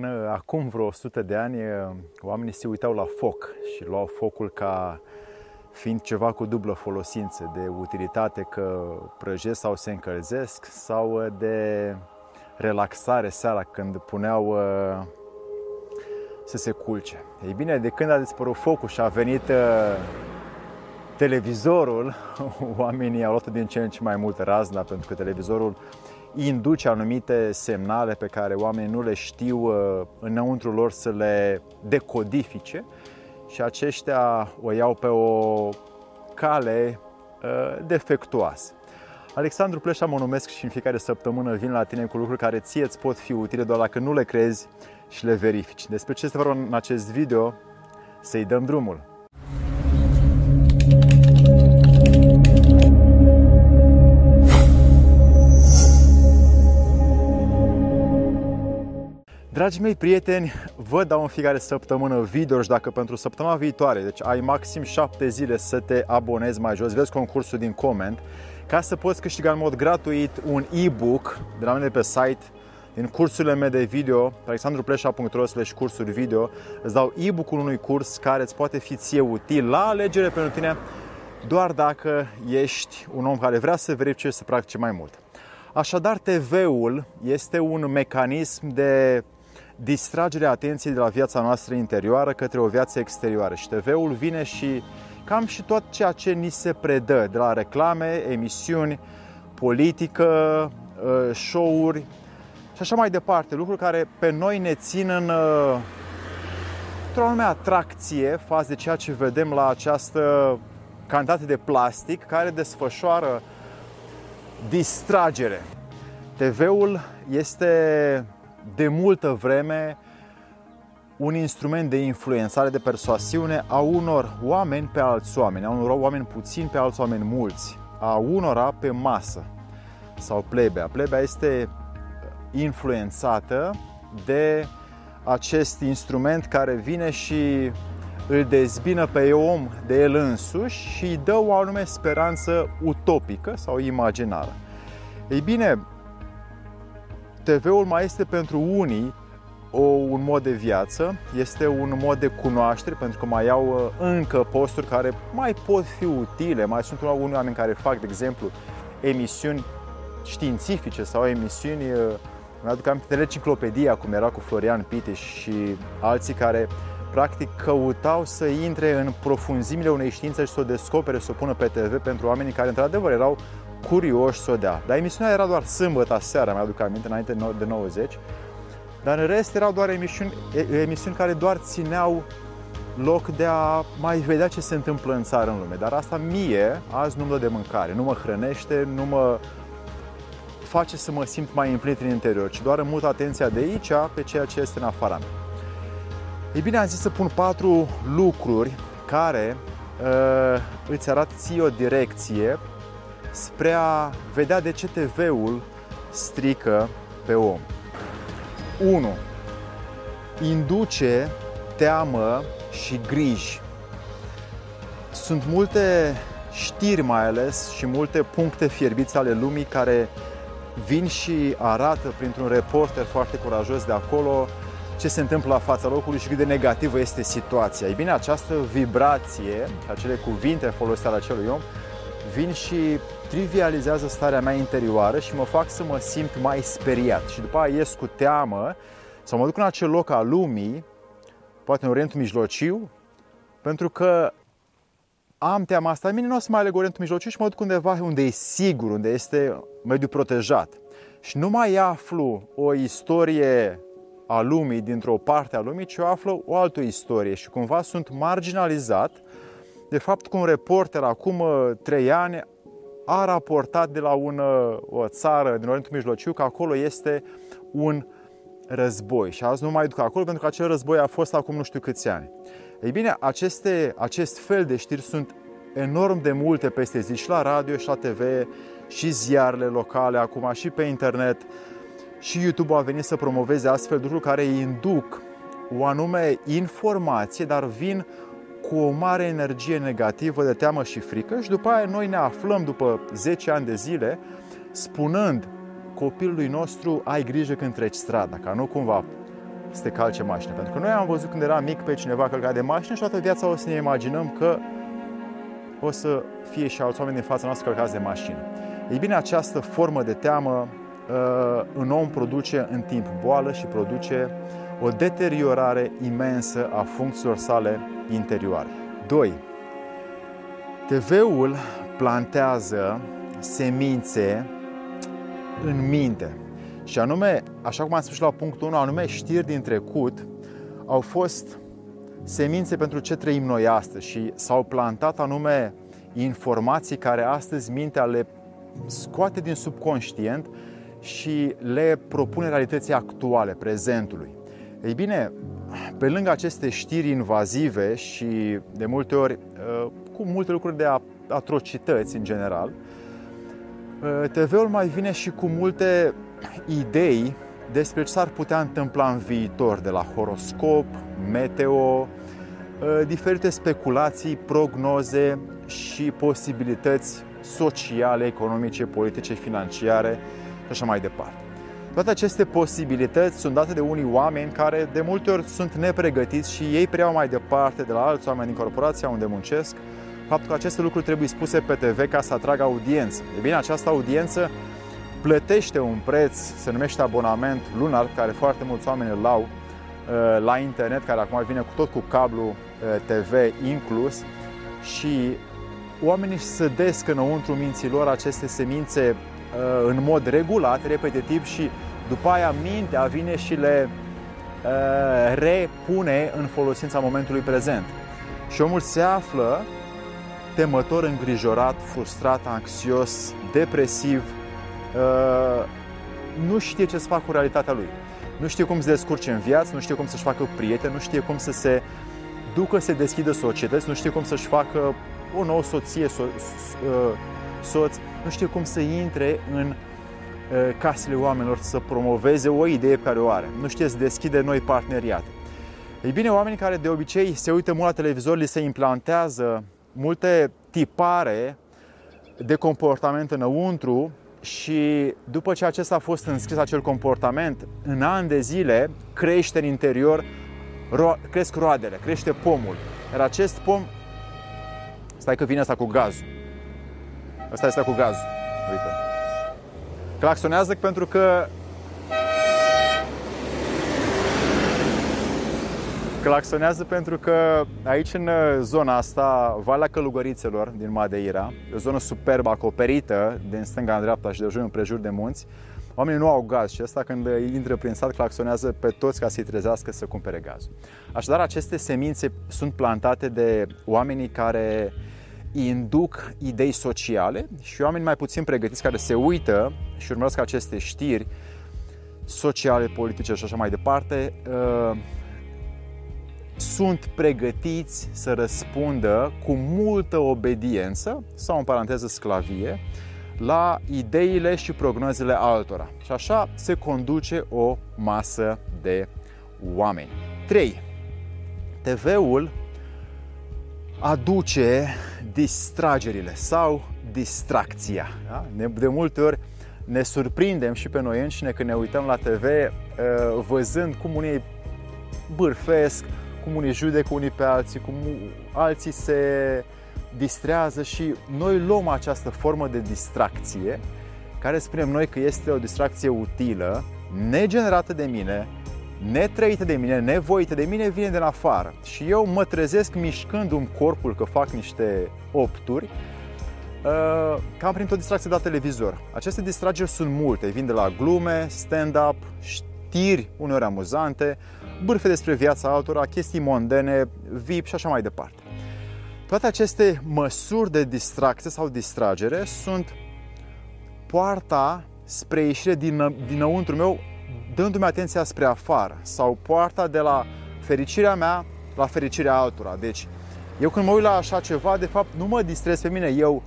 Până acum vreo 100 de ani, oamenii se uitau la foc și luau focul ca fiind ceva cu dublă folosință, de utilitate că prăjesc sau se încălzesc sau de relaxare seara când puneau să se culce. Ei bine, de când a dispărut focul și a venit televizorul, oamenii au luat din ce în ce mai mult razna pentru că televizorul induce anumite semnale pe care oamenii nu le știu uh, înăuntru lor să le decodifice și aceștia o iau pe o cale uh, defectuoasă. Alexandru Pleșa mă numesc și în fiecare săptămână vin la tine cu lucruri care ție îți pot fi utile doar dacă nu le crezi și le verifici. Despre ce este vorba în acest video? Să-i dăm drumul! Dragii mei prieteni, vă dau în fiecare săptămână video și dacă pentru săptămâna viitoare, deci ai maxim 7 zile să te abonezi mai jos, vezi concursul din coment, ca să poți câștiga în mod gratuit un e-book de la mine pe site din cursurile mele de video, pe alexandrupleșa.ro slash cursuri video, îți dau e-book-ul unui curs care îți poate fi ție util la alegere pentru tine doar dacă ești un om care vrea să verifice și să practice mai mult. Așadar, TV-ul este un mecanism de distragerea atenției de la viața noastră interioară către o viață exterioară. Și TV-ul vine și cam și tot ceea ce ni se predă, de la reclame, emisiuni, politică, uh, show-uri și așa mai departe, lucruri care pe noi ne țin în uh, într-o anume atracție față de ceea ce vedem la această cantitate de plastic care desfășoară distragere. TV-ul este de multă vreme un instrument de influențare, de persoasiune a unor oameni pe alți oameni, a unor oameni puțini pe alți oameni mulți, a unora pe masă sau plebea. Plebea este influențată de acest instrument care vine și îl dezbină pe om de el însuși și îi dă o anume speranță utopică sau imaginară. Ei bine, TV-ul mai este pentru unii o, un mod de viață, este un mod de cunoaștere, pentru că mai au uh, încă posturi care mai pot fi utile. Mai sunt unii oameni care fac, de exemplu, emisiuni științifice sau emisiuni, uh, îmi aduc aminte de enciclopedia, cum era cu Florian Piteș și alții care practic căutau să intre în profunzimile unei științe și să o descopere, să o pună pe TV pentru oamenii care într-adevăr erau curioși să o dea. Dar emisiunea era doar sâmbătă seara, mi-aduc aminte, înainte de 90. Dar în rest erau doar emisiuni, emisiuni care doar țineau loc de a mai vedea ce se întâmplă în țară, în lume. Dar asta mie azi nu-mi dă de mâncare, nu mă hrănește, nu mă face să mă simt mai împlinit în interior, ci doar îmi mut atenția de aici pe ceea ce este în afara mea. Ei bine, am zis să pun patru lucruri care uh, îți arată ție o direcție spre a vedea de ce TV-ul strică pe om. 1. Induce teamă și griji. Sunt multe știri mai ales și multe puncte fierbiți ale lumii care vin și arată printr-un reporter foarte curajos de acolo ce se întâmplă la fața locului și cât de negativă este situația. Ei bine, această vibrație, acele cuvinte folosite ale acelui om, vin și trivializează starea mea interioară și mă fac să mă simt mai speriat. Și după aia ies cu teamă sau mă duc în acel loc al lumii, poate în Orientul Mijlociu, pentru că am teama asta. Mine nu o să mai aleg Orientul Mijlociu și mă duc undeva unde e sigur, unde este mediu protejat. Și nu mai aflu o istorie a lumii dintr-o parte a lumii, ci eu aflu o altă istorie și cumva sunt marginalizat de fapt că un reporter acum uh, trei ani a raportat de la un, uh, o țară din Orientul Mijlociu că acolo este un război și azi nu mai duc acolo pentru că acel război a fost acum nu știu câți ani. Ei bine, aceste, acest fel de știri sunt enorm de multe peste zi și la radio și la TV și ziarele locale acum și pe internet și YouTube a venit să promoveze astfel de lucruri care îi induc o anume informație, dar vin cu o mare energie negativă de teamă și frică și după aia noi ne aflăm după 10 ani de zile spunând copilului nostru ai grijă când treci strada, ca nu cumva să te calce mașina. Pentru că noi am văzut când eram mic pe cineva călcat de mașină și toată viața o să ne imaginăm că o să fie și alți oameni din fața noastră călcați de mașină. Ei bine, această formă de teamă uh, în om produce în timp boală și produce o deteriorare imensă a funcțiilor sale interioare. 2. TV-ul plantează semințe în minte. Și anume, așa cum am spus la punctul 1, anume știri din trecut au fost semințe pentru ce trăim noi astăzi și s-au plantat anume informații care astăzi mintea le scoate din subconștient și le propune realității actuale, prezentului. Ei bine, pe lângă aceste știri invazive și de multe ori uh, cu multe lucruri de atrocități în general, uh, TV-ul mai vine și cu multe idei despre ce s-ar putea întâmpla în viitor, de la horoscop, meteo, uh, diferite speculații, prognoze și posibilități sociale, economice, politice, financiare și așa mai departe. Toate aceste posibilități sunt date de unii oameni care de multe ori sunt nepregătiți și ei preiau mai departe de la alți oameni din corporația unde muncesc faptul că aceste lucruri trebuie spuse pe TV ca să atragă audiență. E bine, această audiență plătește un preț, se numește abonament lunar, care foarte mulți oameni îl au uh, la internet, care acum vine cu tot cu cablu uh, TV inclus și oamenii își sădesc înăuntru minților aceste semințe uh, în mod regulat, repetitiv și după aia mintea vine și le repune în folosința momentului prezent. Și omul se află temător, îngrijorat, frustrat, anxios, depresiv, nu știe ce să facă cu realitatea lui. Nu știe cum să se descurce în viață, nu știe cum să-și facă prieteni, nu știe cum să se ducă, să deschidă societăți, nu știe cum să-și facă o nouă soție, so, uh, soț, nu știe cum să intre în uh, casele oamenilor, să promoveze o idee pe care o are, nu știe să deschide noi parteneriate. Ei bine, oamenii care de obicei se uită mult la televizor, li se implantează multe tipare de comportament înăuntru și după ce acesta a fost înscris acel comportament, în ani de zile crește în interior, ro- cresc roadele, crește pomul. Iar acest pom, stai că vine asta cu gazul. Asta este cu gazul. Uite. Claxonează pentru că Claxonează pentru că aici în zona asta, Valea Călugărițelor din Madeira, o zonă superb acoperită din stânga în dreapta și de jur împrejur de munți, oamenii nu au gaz și asta când intră prin sat claxonează pe toți ca să-i trezească să cumpere gazul. Așadar, aceste semințe sunt plantate de oamenii care induc idei sociale și oameni mai puțin pregătiți care se uită și urmăresc aceste știri sociale, politice și așa mai departe, uh, sunt pregătiți să răspundă cu multă obediență sau în paranteză sclavie la ideile și prognozele altora. Și așa se conduce o masă de oameni. 3. TV-ul aduce distragerile sau distracția. Da? De multe ori ne surprindem și pe noi înșine când ne uităm la TV uh, văzând cum unii bârfesc, cum unii judecă unii pe alții, cum alții se distrează și noi luăm această formă de distracție care spunem noi că este o distracție utilă, negenerată de mine, netrăită de mine, nevoită de mine, vine din afară. Și eu mă trezesc mișcându-mi corpul că fac niște opturi, uh, cam printr-o distracție de la televizor. Aceste distrageri sunt multe, vin de la glume, stand-up, știri uneori amuzante, bârfe despre viața altora, chestii mondene, VIP și așa mai departe. Toate aceste măsuri de distracție sau distragere sunt poarta spre ieșire din, dinăuntru meu, dându-mi atenția spre afară sau poarta de la fericirea mea la fericirea altora. Deci, eu când mă uit la așa ceva, de fapt, nu mă distrez pe mine, eu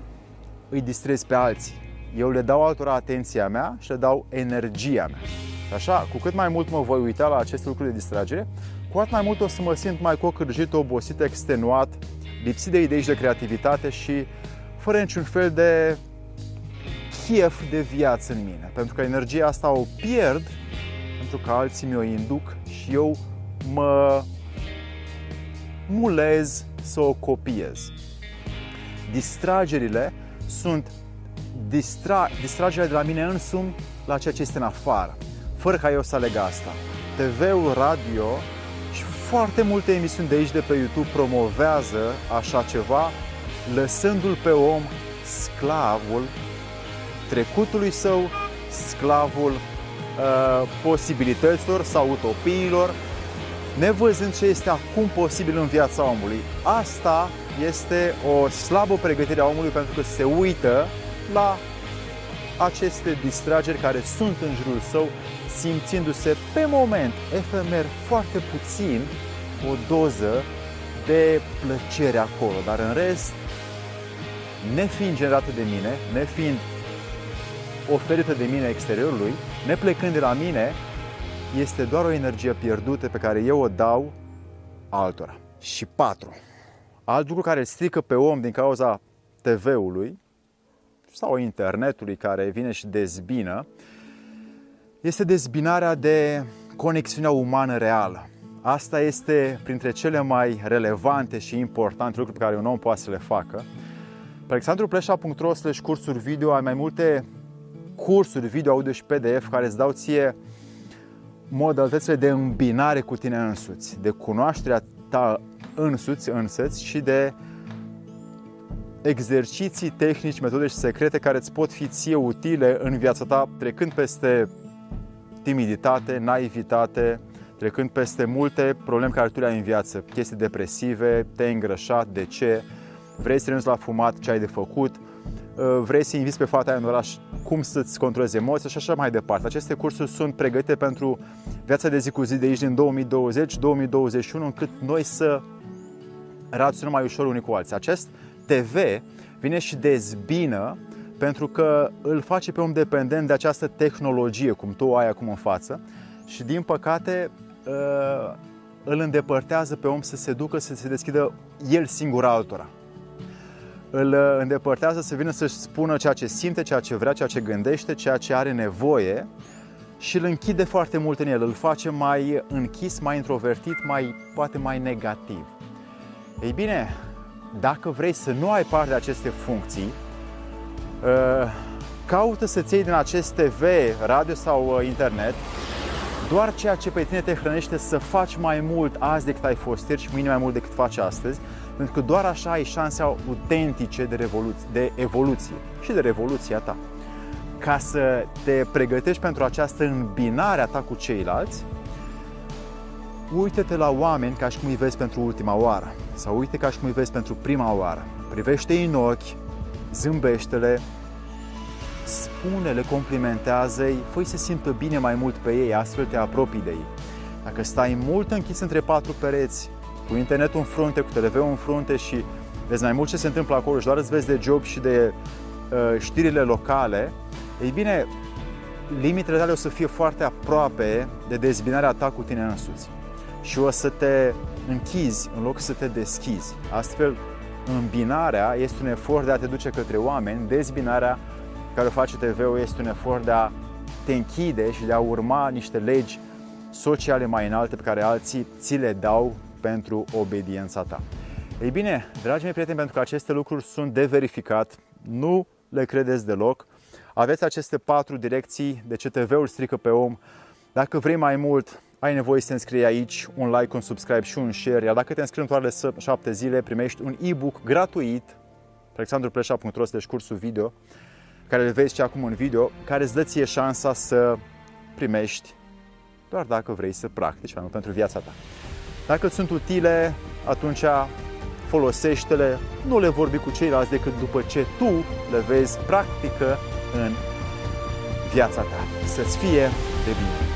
îi distrez pe alții. Eu le dau altora atenția mea și le dau energia mea. Așa, cu cât mai mult mă voi uita la aceste lucruri de distragere, cu atât mai mult o să mă simt mai cocârjit, obosit, extenuat, lipsit de idei și de creativitate și fără niciun fel de chef de viață în mine. Pentru că energia asta o pierd pentru că alții mi-o induc și eu mă mulez să o copiez. Distragerile sunt distra, distragerea de la mine însumi la ceea ce este în afară, fără ca eu să aleg asta. TV-ul, radio și foarte multe emisiuni de aici de pe YouTube promovează așa ceva, lăsându-l pe om sclavul trecutului său, sclavul uh, posibilităților sau utopiilor, nevăzând ce este acum posibil în viața omului. Asta este o slabă pregătire a omului pentru că se uită la aceste distrageri care sunt în jurul său, simțindu-se pe moment, efemer, foarte puțin, o doză de plăcere acolo, dar în rest, nefiind generată de mine, nefiind oferită de mine exteriorului, neplecând de la mine, este doar o energie pierdută pe care eu o dau altora. Și patru. Alt lucru care îl strică pe om din cauza TV-ului sau internetului care vine și dezbină, este dezbinarea de conexiunea umană reală. Asta este printre cele mai relevante și importante lucruri pe care un om poate să le facă. Pe alexandrupleșa.ro cursuri video ai mai multe cursuri video, audio și PDF care îți dau ție modalitățile de îmbinare cu tine însuți, de cunoașterea ta însuți, însăți și de exerciții, tehnici, metode și secrete care îți pot fi ție utile în viața ta, trecând peste timiditate, naivitate, trecând peste multe probleme care tu le ai în viață, chestii depresive, te-ai îngrășat, de ce, vrei să renunți la fumat, ce ai de făcut, uh, vrei să inviți pe fata aia în oraș, cum să-ți controlezi emoția și așa mai departe. Aceste cursuri sunt pregătite pentru viața de zi cu zi de aici din 2020-2021, încât noi să raționăm mai ușor unii cu alții. Acest TV vine și dezbină pentru că îl face pe om dependent de această tehnologie, cum tu o ai acum în față, și din păcate ă, îl îndepărtează pe om să se ducă, să se deschidă el singur altora. Îl îndepărtează să vină să-și spună ceea ce simte, ceea ce vrea, ceea ce gândește, ceea ce are nevoie și îl închide foarte mult în el, îl face mai închis, mai introvertit, mai, poate mai negativ. Ei bine, dacă vrei să nu ai parte de aceste funcții, uh, caută să-ți iei din acest TV, radio sau uh, internet doar ceea ce pe tine te hrănește să faci mai mult azi decât ai fost ieri și mâine mai mult decât faci astăzi, pentru că doar așa ai șanse autentice de, revoluție, de evoluție și de revoluția ta. Ca să te pregătești pentru această îmbinare a ta cu ceilalți, Uită-te la oameni ca și cum îi vezi pentru ultima oară sau uite ca și cum îi vezi pentru prima oară. Privește-i în ochi, zâmbește-le, spune-le, complimentează-i, fă să simtă bine mai mult pe ei, astfel te apropii de ei. Dacă stai mult închis între patru pereți, cu internetul în frunte, cu TV-ul în frunte și vezi mai mult ce se întâmplă acolo și doar îți vezi de job și de uh, știrile locale, ei bine, limitele tale o să fie foarte aproape de dezbinarea ta cu tine însuți și o să te închizi în loc să te deschizi. Astfel, îmbinarea este un efort de a te duce către oameni, dezbinarea care o face TV-ul este un efort de a te închide și de a urma niște legi sociale mai înalte pe care alții ți le dau pentru obediența ta. Ei bine, dragii mei prieteni, pentru că aceste lucruri sunt de verificat, nu le credeți deloc. Aveți aceste patru direcții de ce TV-ul strică pe om. Dacă vrei mai mult, ai nevoie să te înscrii aici, un like, un subscribe și un share, iar dacă te înscrii în toarele 7 zile, primești un e-book gratuit pe alexandrupleșa.ro deci cursul video, care îl vezi și acum în video, care îți dă ție șansa să primești doar dacă vrei să practici mai mult pentru viața ta. Dacă îți sunt utile, atunci folosește-le, nu le vorbi cu ceilalți decât după ce tu le vezi practică în viața ta. Să-ți fie de bine!